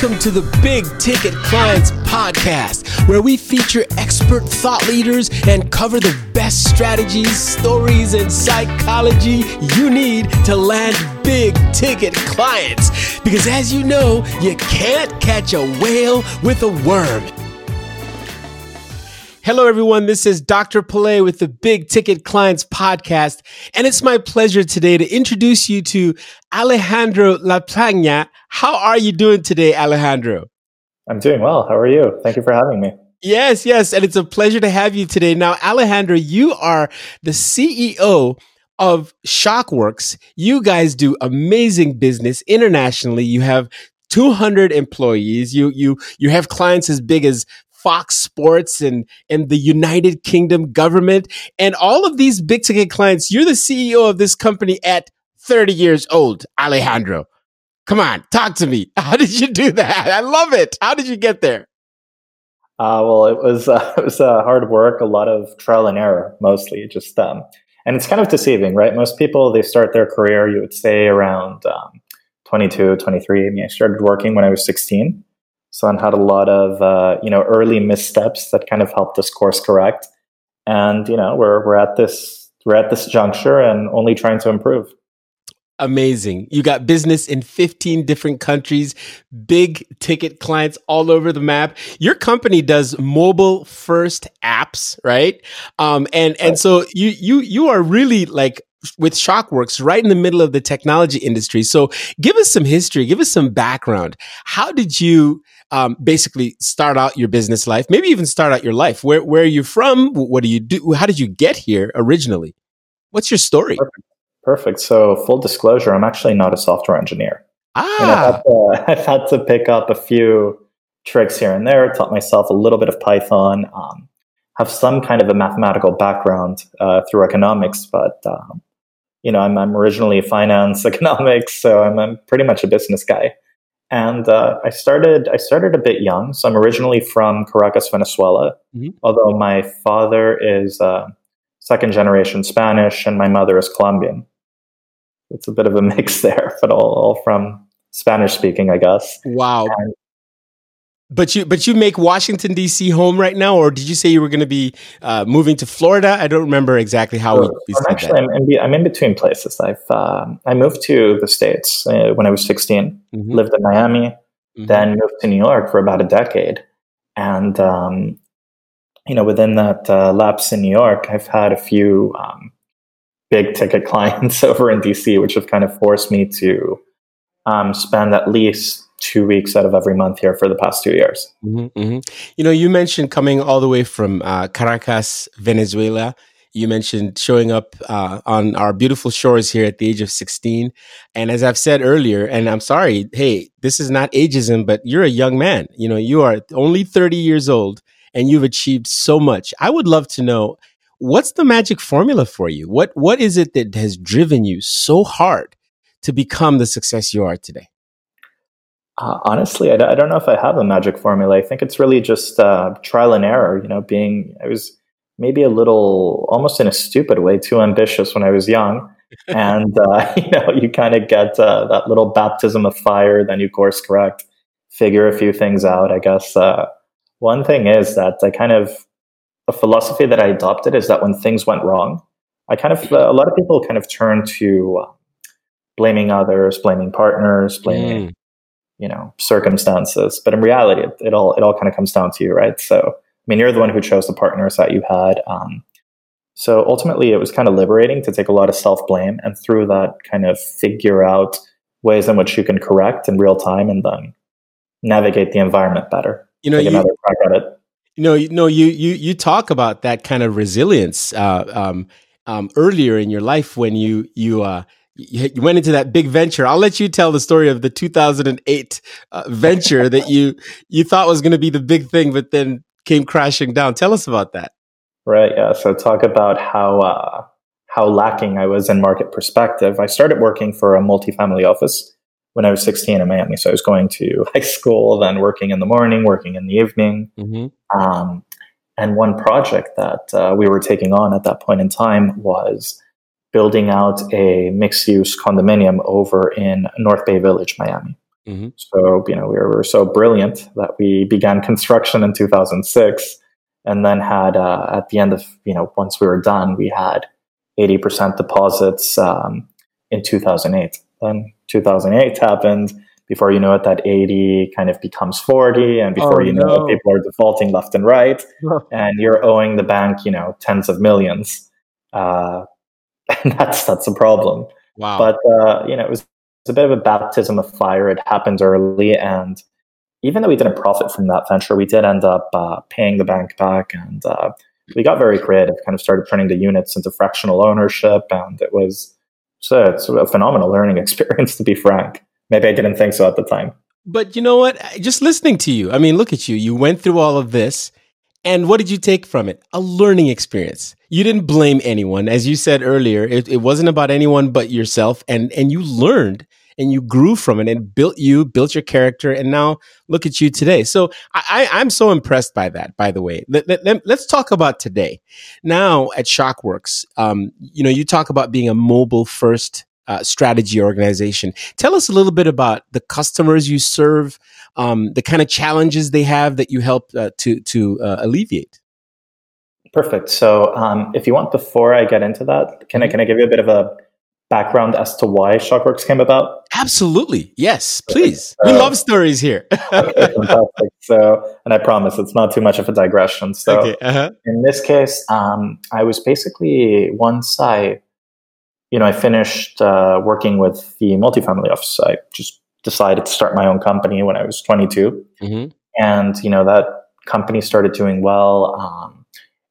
Welcome to the Big Ticket Clients Podcast, where we feature expert thought leaders and cover the best strategies, stories, and psychology you need to land big ticket clients. Because as you know, you can't catch a whale with a worm. Hello, everyone. This is Dr. Pillay with the Big Ticket Clients Podcast. And it's my pleasure today to introduce you to Alejandro Laplana. How are you doing today, Alejandro? I'm doing well. How are you? Thank you for having me. Yes, yes. And it's a pleasure to have you today. Now, Alejandro, you are the CEO of Shokworks. You guys do amazing business internationally. You have 200 employees. You you you have clients as big as Fox Sports and, and the United Kingdom government and all of these big ticket clients. You're the CEO of this company at 30 years old, Alejandro. Come on, talk to me. How did you do that? I love it. How did you get there? Uh, well, it was uh, it was uh, hard work, a lot of trial and error, mostly. Just um, and it's kind of deceiving, right? Most people they start their career, you would say around um, 22, 23. I mean, I started working when I was 16, Son had a lot of uh, you know early missteps that kind of helped us course correct, and you know we're we're at this we're at this juncture and only trying to improve. Amazing. You got business in 15 different countries, big ticket clients all over the map. Your company does mobile first apps, right? Um, and, and so you, you, you are really like with Shokworks right in the middle of the technology industry. So give us some history, give us some background. How did you um, basically start out your business life? Maybe even start out your life. Where where are you from? What do you do? How did you get here originally? What's your story? Perfect. Perfect. So full disclosure, I'm actually not a software engineer. Ah, I've had, to, I've had to pick up a few tricks here and there. Taught myself a little bit of Python. Um, have some kind of a mathematical background uh, through economics, but um, you know, I'm, I'm originally finance economics, so I'm, I'm pretty much a business guy. And uh, I started I started a bit young, so I'm originally from Caracas, Venezuela. Mm-hmm. Although my father is uh, second generation Spanish and my mother is Colombian. It's a bit of a mix there, but all, all from Spanish speaking, I guess. Wow. And but you but you make Washington D.C. home right now, or did you say you were going to be uh, moving to Florida? I don't remember exactly how so, we. I'm actually I'm in, I'm in, between places. I've uh, I moved to the states uh, when I was 16. Mm-hmm. Lived in Miami, mm-hmm. then moved to New York for about a decade, and um, you know within that uh, lapse in New York, I've had a few um, big ticket clients over in D.C., which have kind of forced me to um, spend at least two weeks out of every month here for the past two years. Mm-hmm, mm-hmm. You know, you mentioned coming all the way from uh, Caracas, Venezuela. You mentioned showing up uh, on our beautiful shores here at the age of 16. And as I've said earlier, and I'm sorry, hey, this is not ageism, but you're a young man. You know, you are only 30 years old and you've achieved so much. I would love to know what's the magic formula for you? What What is it that has driven you so hard to become the success you are today? Uh, honestly, I, I, don't know if I have a magic formula. I think it's really just uh, trial and error. You know, being I was maybe a little, almost in a stupid way, too ambitious when I was young, and uh, you know, you kind of get uh, that little baptism of fire. Then you course correct, figure a few things out. I guess uh, one thing is that I kind of a philosophy that I adopted is that when things went wrong, I kind of a lot of people kind of turn to uh, blaming others, blaming partners, blaming. Mm you know circumstances. But in reality it, it all it all kind of comes down to you right? So i mean you're the one who chose the partners that you had um, so ultimately it was kind of liberating to take a lot of self-blame and through that kind of figure out ways in which you can correct in real time and then navigate the environment better. You know you, you know you know you you you talk about that kind of resilience uh, um, um, earlier in your life when you you uh, you went into that big venture. I'll let you tell the story of the 2008 uh, venture that you you thought was going to be the big thing, but then came crashing down. Tell us about that. Right. Yeah. So talk about how uh, how lacking I was in market perspective. I started working for a multifamily office when I was 16 in Miami. So I was going to high school, then working in the morning, working in the evening. Mm-hmm. Um, and one project that uh, we were taking on at that point in time was building out a mixed use condominium over in North Bay Village, Miami. Mm-hmm. So, you know, we were, we were, so brilliant that we began construction in 2006 and then had, uh, at the end of, you know, once we were done, we had 80% deposits um, in 2008. Then 2008 happened. Before you know it, that 80 kind of becomes 40. And before oh, you know no. it, people are defaulting left and right. and you're owing the bank, you know, tens of millions. Uh, and that's, that's a problem. Wow. But, uh, you know, it was a bit of a baptism of fire. It happened early. And even though we didn't profit from that venture, we did end up uh, paying the bank back. And uh, we got very creative, kind of started turning the units into fractional ownership. And it was so it's a phenomenal learning experience, to be frank. Maybe I didn't think so at the time. But you know what? Just listening to you, I mean, look at you. You went through all of this. And what did you take from it? A learning experience. You didn't blame anyone. As you said earlier, it, it wasn't about anyone but yourself. And, and you learned and you grew from it and built you, built your character, and now look at you today. So I, I'm so impressed by that. By the way, let, us let, talk about today. Now at Shokworks, um, you know, you talk about being a mobile first uh, strategy organization. Tell us a little bit about the customers you serve, um, the kind of challenges they have that you help uh, to to uh, alleviate. Perfect. So, um, if you want, before I get into that, can I mm-hmm. can I give you a bit of a background as to why Shokworks came about? Absolutely. Yes, please. So, we love stories here. okay, fantastic. So, and I promise it's not too much of a digression. So, okay, uh-huh. in this case, um, I was basically once I, you know, I finished uh, working with the multifamily office. I just decided to start my own company when I was 22, mm-hmm. and you know that company started doing well. Um,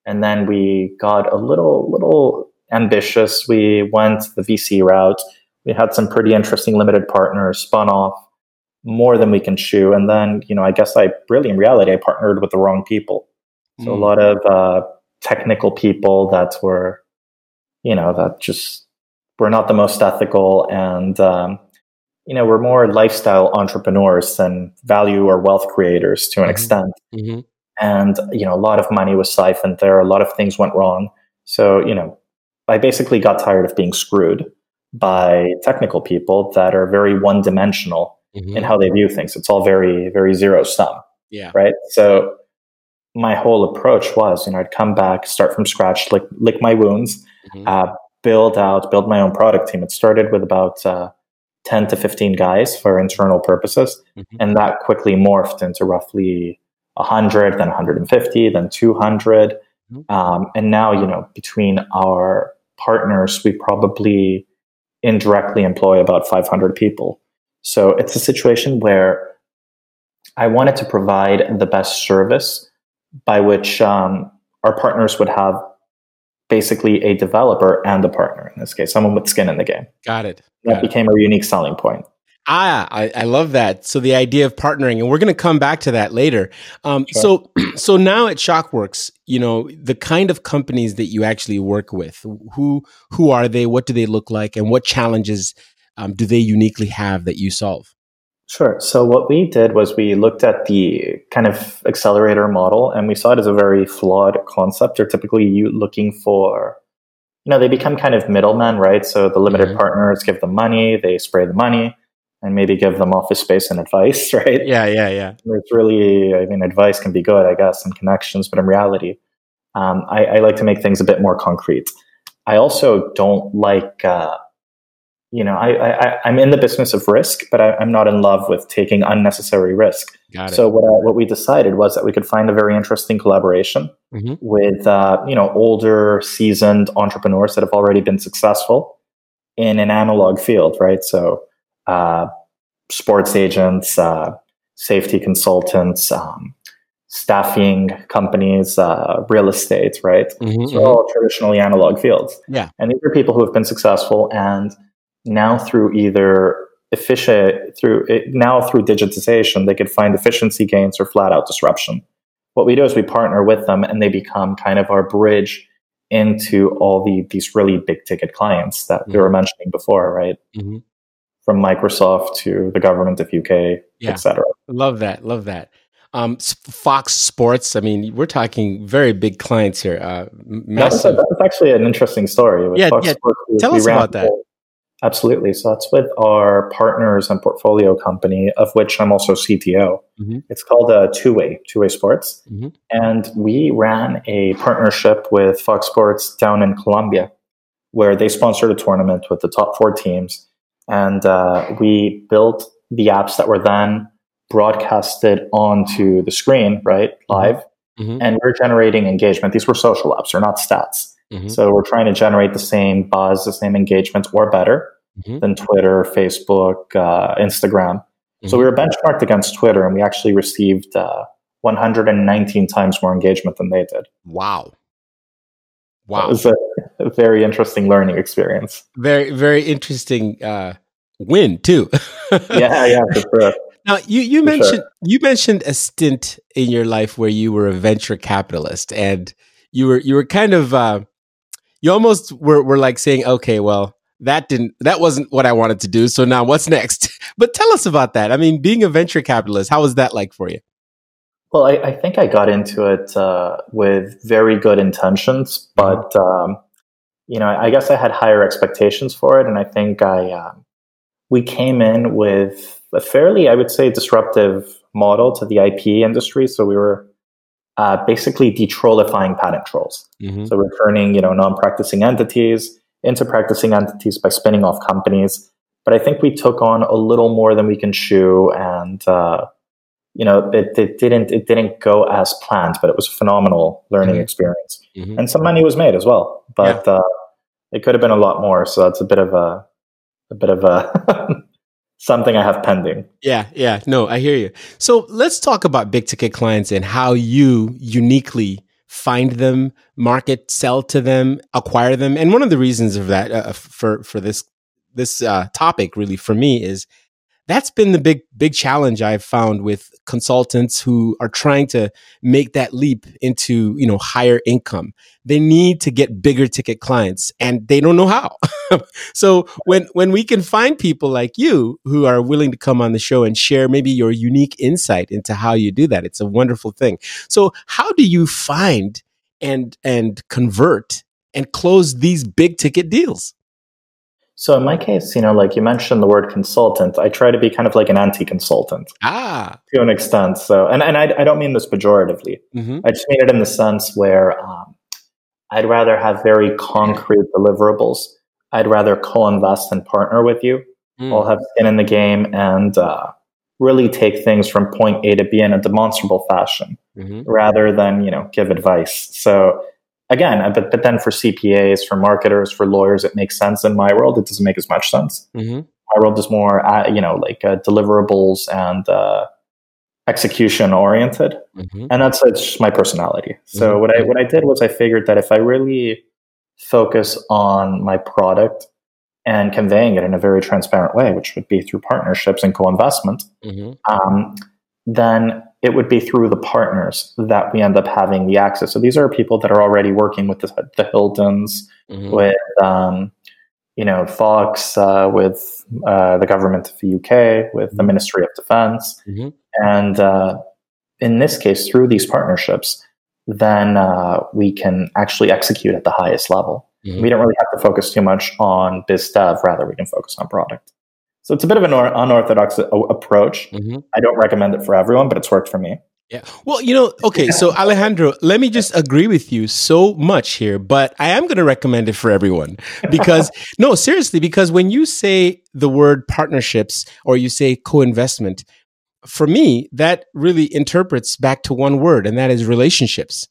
and then we got a little little ambitious. We went the VC route. We had some pretty interesting limited partners, spun off more than we can chew. And then, you know, I guess I really, in reality, I partnered with the wrong people. So mm. a lot of uh, technical people that were, you know, that just were not the most ethical and, um, you know, we're more lifestyle entrepreneurs than value or wealth creators to an mm-hmm. extent. Mm-hmm. And, you know, a lot of money was siphoned there. A lot of things went wrong. So, you know, I basically got tired of being screwed by technical people that are very one dimensional mm-hmm. in how they view things. It's all very, very zero sum. Yeah. Right. So my whole approach was, you know, I'd come back, start from scratch, lick, lick my wounds, mm-hmm. uh, build out, build my own product team. It started with about uh, 10 to 15 guys for internal purposes. Mm-hmm. And that quickly morphed into roughly 100, then 150, then 200. Mm-hmm. Um, and now, you know, between our partners, we probably indirectly employ about 500 people. So it's a situation where I wanted to provide the best service by which um, our partners would have basically a developer and a partner in this case, someone with skin in the game. Got it. Got that it. became a unique selling point. Ah, I, I, love that. So the idea of partnering, and we're going to come back to that later. Um, sure. So, so now at Shokworks, you know the kind of companies that you actually work with. Who who are they? What do they look like? And what challenges um, do they uniquely have that you solve? Sure. So what we did was we looked at the kind of accelerator model, and we saw it as a very flawed concept. They're typically you looking for you know, they become kind of middlemen, right? So the limited mm-hmm. partners give them money, they spray the money and maybe give them office space and advice, right? Yeah, yeah, yeah. It's really, I mean, advice can be good, I guess, and connections, but in reality, um, I, I, like to make things a bit more concrete. I also don't like, uh, you know, I, I, am in the business of risk, but I, am not in love with taking unnecessary risk. So what, I, what we decided was that we could find a very interesting collaboration mm-hmm. with, uh, you know, older, seasoned entrepreneurs that have already been successful in an analog field, right? So uh, sports agents, uh, safety consultants, um, staffing companies, uh, real estate, right? Mm-hmm, so mm-hmm. all traditionally analog fields. Yeah. And these are people who have been successful and now through either efficient through now through digitization, they could find efficiency gains or flat out disruption. What we do is we partner with them and they become kind of our bridge into all the these really big ticket clients that mm-hmm. we were mentioning before, right? Mm-hmm from Microsoft to the government of UK, yeah. etc. Love that. Love that. Um, Fox Sports. I mean, we're talking very big clients here. Uh, massive. That's, that's actually an interesting story. yeah, Fox yeah. Sports, Tell us about that. Absolutely. So that's with our partners and portfolio company, of which I'm also CTO. Mm-hmm. It's called uh, Two Way, Two Way Sports. Mm-hmm. And we ran a partnership with Fox Sports down in Colombia, where they sponsored a tournament with the top four teams. And uh, we built the apps that were then broadcasted onto the screen, right, mm-hmm. live. Mm-hmm. And we're generating engagement. These were social apps, they're not stats. Mm-hmm. So we're trying to generate the same buzz, the same engagement, or better mm-hmm. than Twitter, Facebook, uh, Instagram. Mm-hmm. So we were benchmarked against Twitter, and we actually received uh, 119 times more engagement than they did. Wow! Wow! It was a, a very interesting learning experience. Very, very interesting uh, win too. yeah, yeah, for sure. Now you you for mentioned sure. you mentioned a stint in your life where you were a venture capitalist and you were you were kind of uh, you almost were, were like saying, okay, well, that didn't that wasn't what I wanted to do. So now what's next? but tell us about that. I mean, being a venture capitalist, how was that like for you? Well, I, I think I got into it uh, with very good intentions, but um, you know, I guess I had higher expectations for it, and I think I uh, we came in with a fairly, I would say, disruptive model to the IP industry. So we were uh, basically detrollifying patent trolls. Mm-hmm. So we're turning, you know, non-practicing entities into practicing entities by spinning off companies. But I think we took on a little more than we can chew, and uh, you know, it, it, didn't it didn't go as planned, but it was a phenomenal learning mm-hmm. experience, mm-hmm. and some money was made as well. But yeah. uh, it could have been a lot more. So that's a bit of a a bit of a something I have pending. Yeah, yeah. No, I hear you. So let's talk about big ticket clients and how you uniquely find them, market, sell to them, acquire them. And one of the reasons of that uh, for for this this uh, topic really for me is that's been the big big challenge I've found with consultants who are trying to make that leap into you know higher income. They need to get bigger ticket clients, and they don't know how. so when when we can find people like you who are willing to come on the show and share maybe your unique insight into how you do that, it's a wonderful thing. So how do you find and and convert and close these big ticket deals? So in my case, you know, like you mentioned the word consultant, I try to be kind of like an anti-consultant. Ah. To an extent. So, and, and I, I don't mean this pejoratively. Mm-hmm. I just mean it in the sense where um, I'd rather have very concrete deliverables. I'd rather co-invest and partner with you. Mm. I'll have skin in the game and uh, really take things from point A to B in a demonstrable fashion mm-hmm. rather than, you know, give advice. So again, uh, but, but then for CPAs, for marketers, for lawyers, it makes sense. In my world, it doesn't make as much sense. Mm-hmm. My world is more, uh, you know, like uh, deliverables and uh, execution oriented, mm-hmm. and that's it's my personality. So mm-hmm. what I what I did was I figured that if I really focus on my product and conveying it in a very transparent way, which would be through partnerships and co-investment, mm-hmm. um, then it would be through the partners that we end up having the access. So these are people that are already working with the, the Hiltons, mm-hmm. with um, you know Fox, uh, with uh, the government of the UK, with the mm-hmm. Ministry of Defence, mm-hmm. and uh, in this case, through these partnerships, then uh, we can actually execute at the highest level. Mm-hmm. We don't really have to focus too much on biz dev; rather, we can focus on product. So it's a bit of an unorthodox approach. Mm-hmm. I don't recommend it for everyone, but it's worked for me. Yeah. Well, you know, okay, so Alejandro, let me just agree with you so much here, but I am going to recommend it for everyone because, no, seriously, because when you say the word partnerships or you say co investment, for me, that really interprets back to one word, and that is relationships,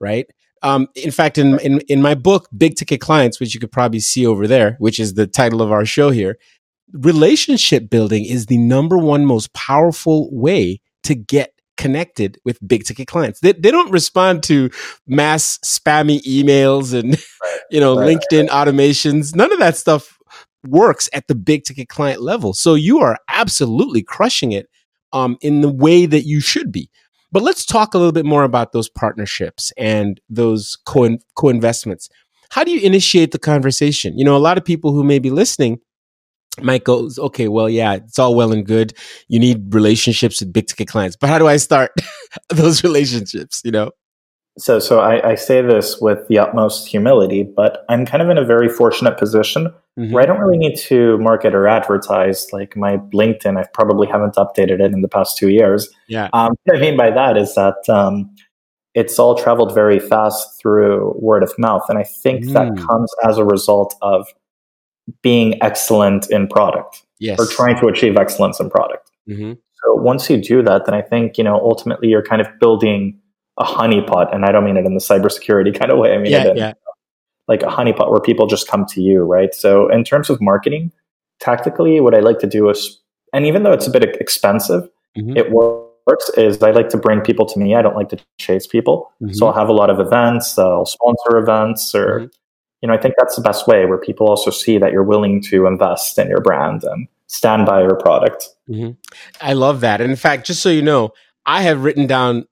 right? Um, in fact, in, in, in my book, Big Ticket Clients, which you could probably see over there, which is the title of our show here, relationship building is the number one most powerful way to get connected with big ticket clients. They, they don't respond to mass spammy emails and, you know, right. LinkedIn automations. None of that stuff works at the big ticket client level. So you are absolutely crushing it um, in the way that you should be. But let's talk a little bit more about those partnerships and those co co-investments. How do you initiate the conversation? You know, a lot of people who may be listening Mike goes, okay, well, yeah, it's all well and good. You need relationships with big ticket clients, but how do I start those relationships? You know? So, so I, I, say this with the utmost humility, but I'm kind of in a very fortunate position mm-hmm. where I don't really need to market or advertise. Like my LinkedIn, I probably haven't updated it in the past two years. Yeah. Um, what I mean by that is that um, it's all traveled very fast through word of mouth. And I think mm. that comes as a result of being excellent in product yes. or trying to achieve excellence in product. Mm-hmm. So once you do that, then I think, you know, ultimately you're kind of building a honeypot. And I don't mean it in the cybersecurity kind of way. I mean yeah, it in yeah. like a honeypot where people just come to you, right? So in terms of marketing, tactically, what I like to do is, and even though it's a bit expensive, mm-hmm. it works is I like to bring people to me. I don't like to chase people. Mm-hmm. So I'll have a lot of events, I'll sponsor events or, mm-hmm. You know, I think that's the best way where people also see that you're willing to invest in your brand and stand by your product. Mm-hmm. I love that. And in fact, just so you know, I have written down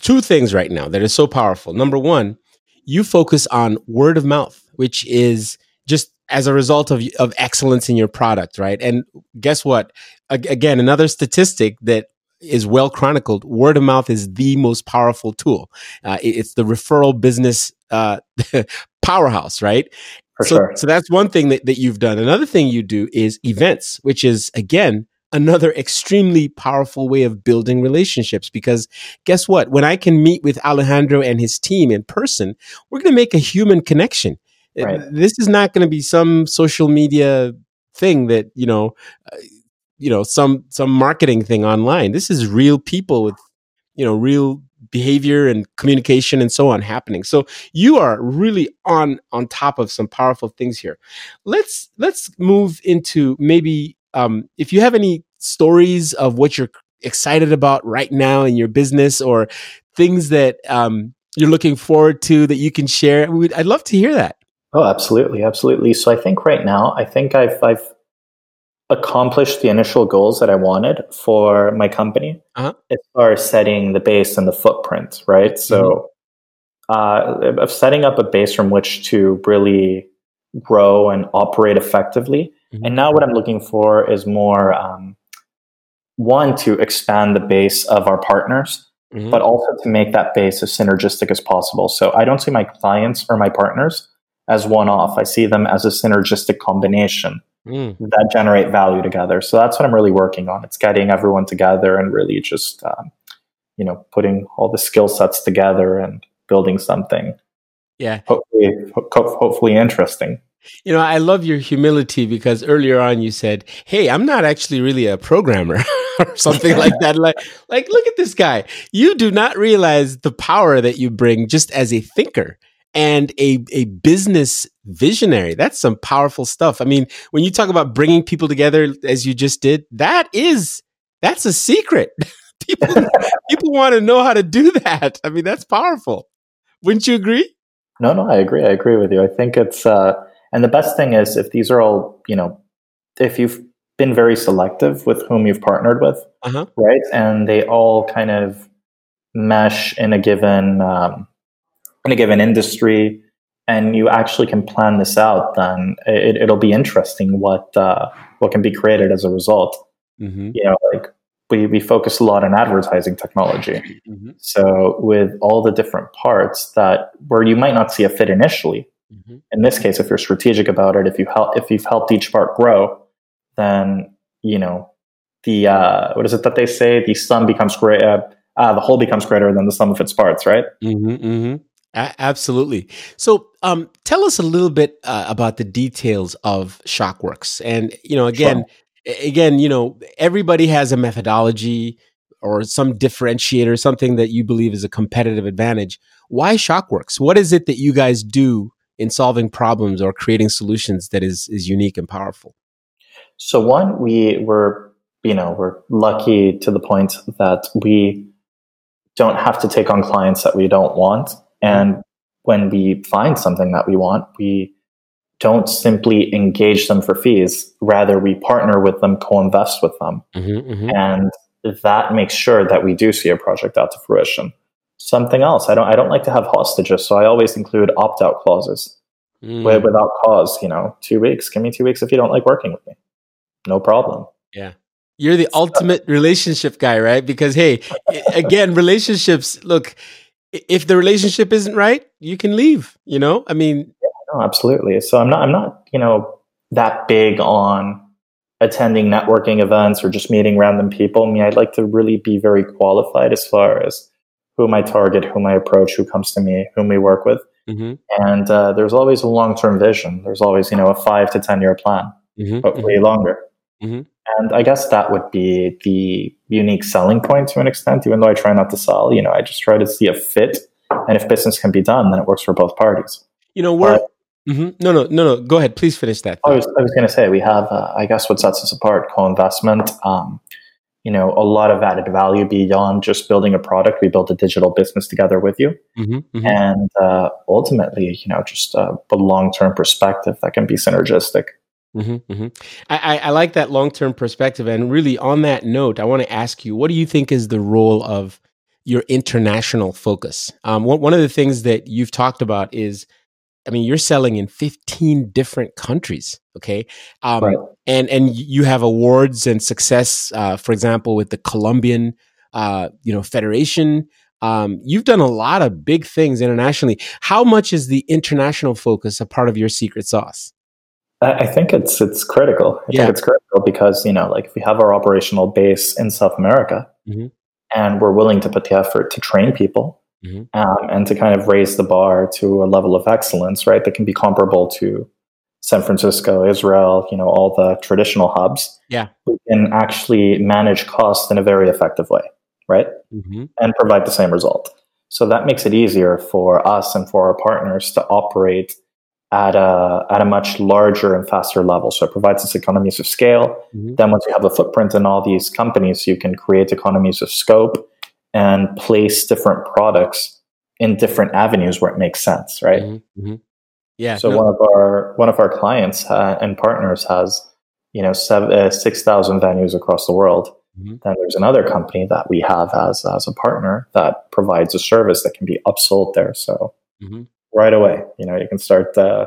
two things right now that are so powerful. Number one, you focus on word of mouth, which is just as a result of, of excellence in your product, right? And guess what? again, another statistic that is well chronicled. Word of mouth is the most powerful tool. Uh, it's the referral business uh, powerhouse, right? For so, sure. so that's one thing that, that you've done. Another thing you do is events, which is again another extremely powerful way of building relationships because guess what when i can meet with alejandro and his team in person we're going to make a human connection right. this is not going to be some social media thing that you know uh, you know some some marketing thing online this is real people with you know real behavior and communication and so on happening so you are really on on top of some powerful things here let's let's move into maybe um, if you have any stories of what you're excited about right now in your business or things that um, you're looking forward to that you can share, I'd love to hear that. Oh, absolutely, absolutely. So I think right now, I think I've I've accomplished the initial goals that I wanted for my company uh-huh. as far as setting the base and the footprint, right? So mm-hmm. uh, of setting up a base from which to really grow and operate effectively. Mm-hmm. And now what I'm looking for is more um, one to expand the base of our partners, mm-hmm. but also to make that base as synergistic as possible. So I don't see my clients or my partners as one off. I see them as a synergistic combination mm. that generate value together. So that's what I'm really working on. It's getting everyone together and really just, um, you know, putting all the skill sets together and building something. Yeah. Hopefully, ho- hopefully interesting. You know, I love your humility because earlier on you said, "Hey, I'm not actually really a programmer." or something like that. Like, like, look at this guy. You do not realize the power that you bring just as a thinker and a, a business visionary. That's some powerful stuff. I mean, when you talk about bringing people together as you just did, that is, that's a secret. people, people want to know how to do that. I mean, that's powerful. Wouldn't you agree? No, no, I agree. I agree with you. I think it's, uh, and the best thing is if these are all, you know, if you've been very selective with whom you've partnered with, uh-huh. right? And they all kind of mesh in a given um, in a given industry, and you actually can plan this out. Then it, will be interesting what uh, what can be created as a result. Mm-hmm. You know, like we we focus a lot on advertising technology. Mm-hmm. So with all the different parts that where you might not see a fit initially. Mm-hmm. In this case, if you're strategic about it, if you help, if you've helped each part grow, then you know the uh, what is it that they say? The sum becomes great. Uh, uh, the whole becomes greater than the sum of its parts, right? A- absolutely. So, um, tell us a little bit uh, about the details of Shokworks, and you know, again, sure. again, you know, everybody has a methodology or some differentiator, something that you believe is a competitive advantage. Why Shokworks? What is it that you guys do in solving problems or creating solutions that is is unique and powerful? So one, we were, you know, we're lucky to the point that we don't have to take on clients that we don't want. And when we find something that we want, we don't simply engage them for fees. Rather, we partner with them, co-invest with them. Mm-hmm, mm-hmm. And that makes sure that we do see a project out to fruition. Something else, I don't, I don't like to have hostages. So I always include opt-out clauses. Mm. Without cause, you know, two weeks. Give me two weeks if you don't like working with me no problem. Yeah. You're the ultimate relationship guy, right? Because hey, again, relationships, look, if the relationship isn't right, you can leave, you know? I mean, yeah, no, absolutely. So I'm not I'm not, you know, that big on attending networking events or just meeting random people. I mean, I'd like to really be very qualified as far as whom I target, whom I approach, who comes to me, whom we work with. Mm-hmm. And uh, there's always a long term vision. There's always, you know, a five to 10 year plan, mm-hmm. hopefully mm-hmm. longer. And I guess that would be the unique selling point to an extent, even though I try not to sell. You know, I just try to see a fit. And if business can be done, then it works for both parties. You know, we're. Mm-hmm. No, no, no, no. Go ahead. Please finish that. I was, I was going to say we have, uh, I guess, what sets us apart: co-investment. Um, you know, a lot of added value beyond just building a product. We built a digital business together with you, mm-hmm, mm-hmm. and uh, ultimately, you know, just uh, a long-term perspective that can be synergistic. Mm-hmm, mm-hmm. I, I, like that long term perspective. And really, on that note, I want to ask you what do you think is the role of your international focus? Um, one, one of the things that you've talked about is I mean, you're selling in 15 different countries. Okay. Um, right. and, and you have awards and success, uh, for example, with the Colombian, uh, you know, Federation. Um, you've done a lot of big things internationally. How much is the international focus a part of your secret sauce? I think it's it's critical. I yeah. think it's critical because you know, like if we have our operational base in South America, mm-hmm. and we're willing to put the effort to train people, mm-hmm. um, and to kind of raise the bar to a level of excellence, right, that can be comparable to San Francisco, Israel, you know, all the traditional hubs. Yeah, we can actually manage costs in a very effective way, right, mm-hmm. and provide the same result. So that makes it easier for us and for our partners to operate at a at a much larger and faster level. So it provides us economies of scale. Mm-hmm. Then once you have a footprint in all these companies, you can create economies of scope and place different products in different avenues where it makes sense, right? Mm-hmm. mm-hmm. Yeah. So no. one of our one of our clients uh, and partners has you know seven, uh, six thousand venues across the world. Mm-hmm. Then there's another company that we have as as a partner that provides a service that can be upsold there. So mm-hmm. Right away, you know, you can start uh,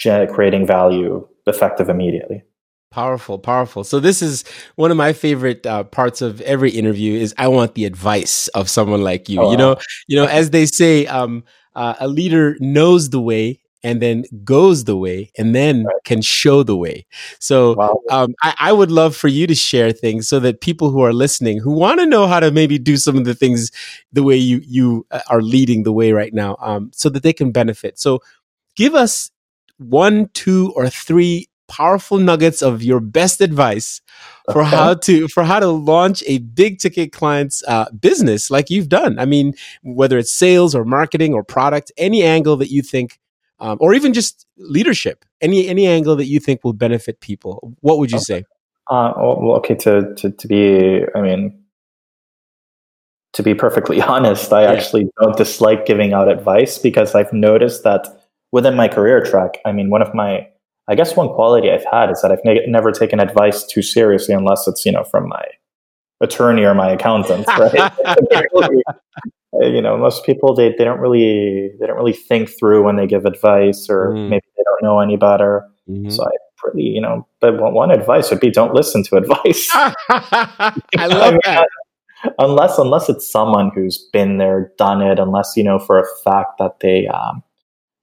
creating value effective immediately. Powerful, powerful. So this is one of my favorite uh, parts of every interview is I want the advice of someone like you. Oh, you know, you know, as they say, um, uh, a leader knows the way and then goes the way and then right. can show the way. So wow. um, I, I, would love for you to share things so that people who are listening who want to know how to maybe do some of the things the way you you uh, are leading the way right now, um, so that they can benefit. So give us one, two, or three powerful nuggets of your best advice for okay. how to for how to launch a big ticket client's uh, business like you've done. I mean, whether it's sales or marketing or product, any angle that you think, um, or even just leadership, any any angle that you think will benefit people. What would you okay. say? Uh, well, okay, to, to to be, I mean, to be perfectly honest, I yeah. actually don't dislike giving out advice because I've noticed that within my career track, I mean, one of my I guess one quality I've had is that I've ne- never taken advice too seriously unless it's, you know, from my attorney or my accountant, right? you know, most people, they, they don't really, they don't really think through when they give advice or mm. maybe they don't know any better. Mm-hmm. So I pretty, you know, but one advice would be don't listen to advice. I love that. Unless, unless it's someone who's been there, done it, unless you know for a fact that they, um,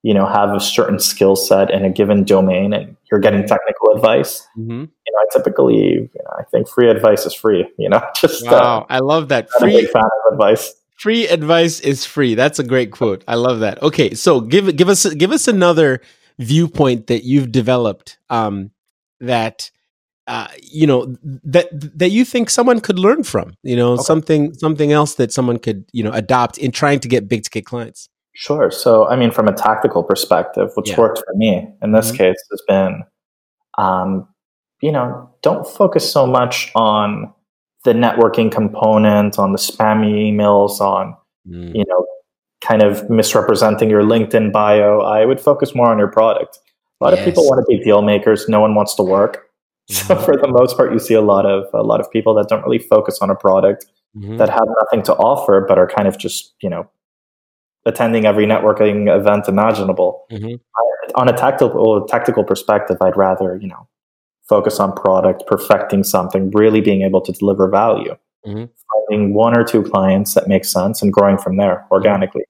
you know have a certain skill set in a given domain and you're getting technical advice mm-hmm. I typically you know, i think free advice is free you know just uh, wow uh, i love that free fan of advice free advice is free that's a great quote i love that okay so give give us give us another viewpoint that you've developed um, that uh, you know that that you think someone could learn from you know okay. something something else that someone could you know adopt in trying to get big ticket clients Sure. So, I mean, from a tactical perspective, what's yeah. worked for me in this mm-hmm. case has been, um, you know, don't focus so much on the networking component, on the spammy emails, on, mm. you know, kind of misrepresenting your LinkedIn bio. I would focus more on your product. A lot yes. of people want to be deal makers. No one wants to work. Mm-hmm. So for the most part, you see a lot of a lot of people that don't really focus on a product mm-hmm. that have nothing to offer, but are kind of just you know attending every networking event imaginable. Mm-hmm. on a tactical tactical perspective, I'd rather you know focus on product, perfecting something, really being able to deliver value, mm-hmm. finding one or two clients that make sense, and growing from there organically.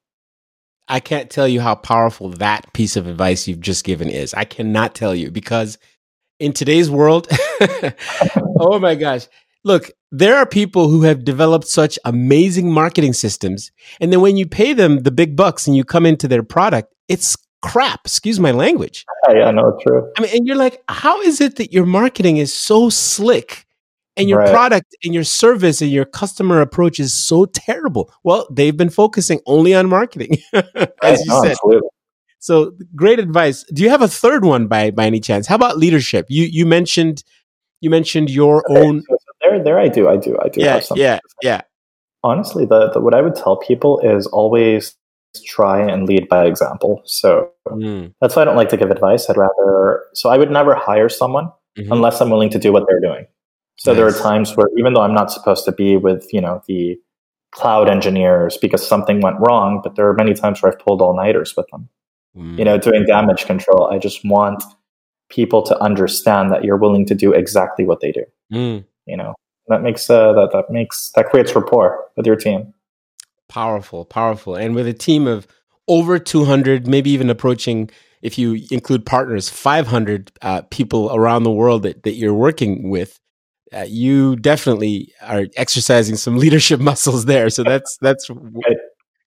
I can't tell you how powerful that piece of advice you've just given is. I cannot tell you because in today's world, oh my gosh. Look, there are people who have developed such amazing marketing systems. And then when you pay them the big bucks and you come into their product, it's crap. Excuse my language. Yeah, no, it's true. I mean, and you're like, how is it that your marketing is so slick and your Right. product and your service and your customer approach is so terrible? Well, they've been focusing only on marketing, as you no, said. absolutely. So great advice. Do you have a third one by by any chance? How about leadership? You you mentioned you mentioned your Okay, own. so- there, there, I do, I do, I do. Yeah, have yeah, yeah. honestly the, the what i would tell people is always try and lead by example. So Mm, that's why i don't like to give advice. I'd rather so i would never hire someone mhm. unless i'm willing to do what they're doing. So there are times where even though i'm not supposed to be with you know the cloud engineers because something went wrong but there are many times where i've pulled all-nighters with them. Mm. you know doing damage control i just want people to understand that you're willing to do exactly what they do. Mm. you know that makes uh, that that makes that creates rapport with your team Powerful, powerful. And with a team of over 200, maybe even approaching, if you include partners, 500 uh, people around the world that, that you're working with, uh, you definitely are exercising some leadership muscles there. So that's that's Right.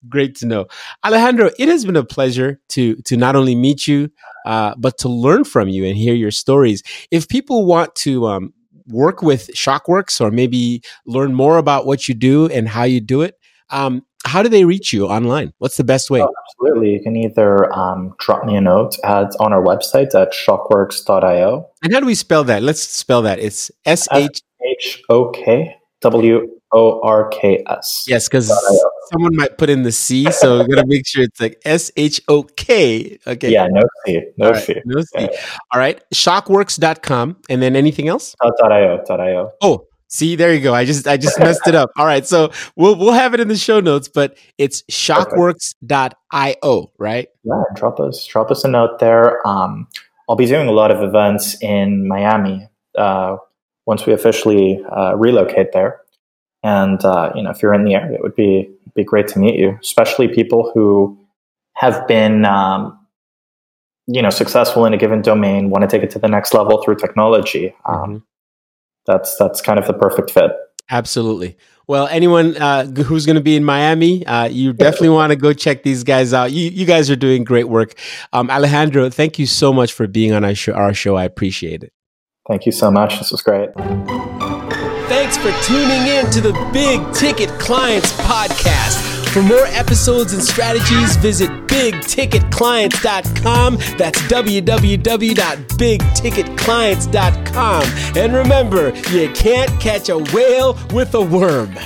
great to know. Alejandro, it has been a pleasure to to not only meet you, uh, but to learn from you and hear your stories. If people want to um, work with Shokworks or maybe learn more about what you do and how you do it, um, how do they reach you online? What's the best way? Oh, absolutely. You can either um, drop me a note at on our website at shokworks.io. And how do we spell that? Let's spell that. It's S H. H O K W O R K S. Yes, because someone might put in the C, so we gotta make sure it's like S H O K. Okay. Yeah, no C. No All right, C. No C. Yeah. All right. Shokworks.com. And then anything else? Dot .io. Dot .io. Oh, see, there you go. I just I just messed it up. All right. So we'll we'll have it in the show notes, but it's shokworks.io, right? Yeah, drop us drop us a note there. Um, I'll be doing a lot of events in Miami uh, once we officially uh, relocate there. And uh, you know, if you're in the area, it would be be great to meet you, especially people who have been um, you know successful in a given domain, want to take it to the next level through technology. Um, Mhm. That's that's kind of the perfect fit. Absolutely. Well, anyone uh, who's going to be in Miami, uh, you definitely want to go check these guys out. You, you guys are doing great work. Um, Alejandro, thank you so much for being on our show, our show. I appreciate it. Thank you so much. This was great. Thanks for tuning in to the Big Ticket Clients Podcast. For more episodes and strategies, visit bigticketclients.com. That's www.bigticketclients.com. And remember, you can't catch a whale with a worm.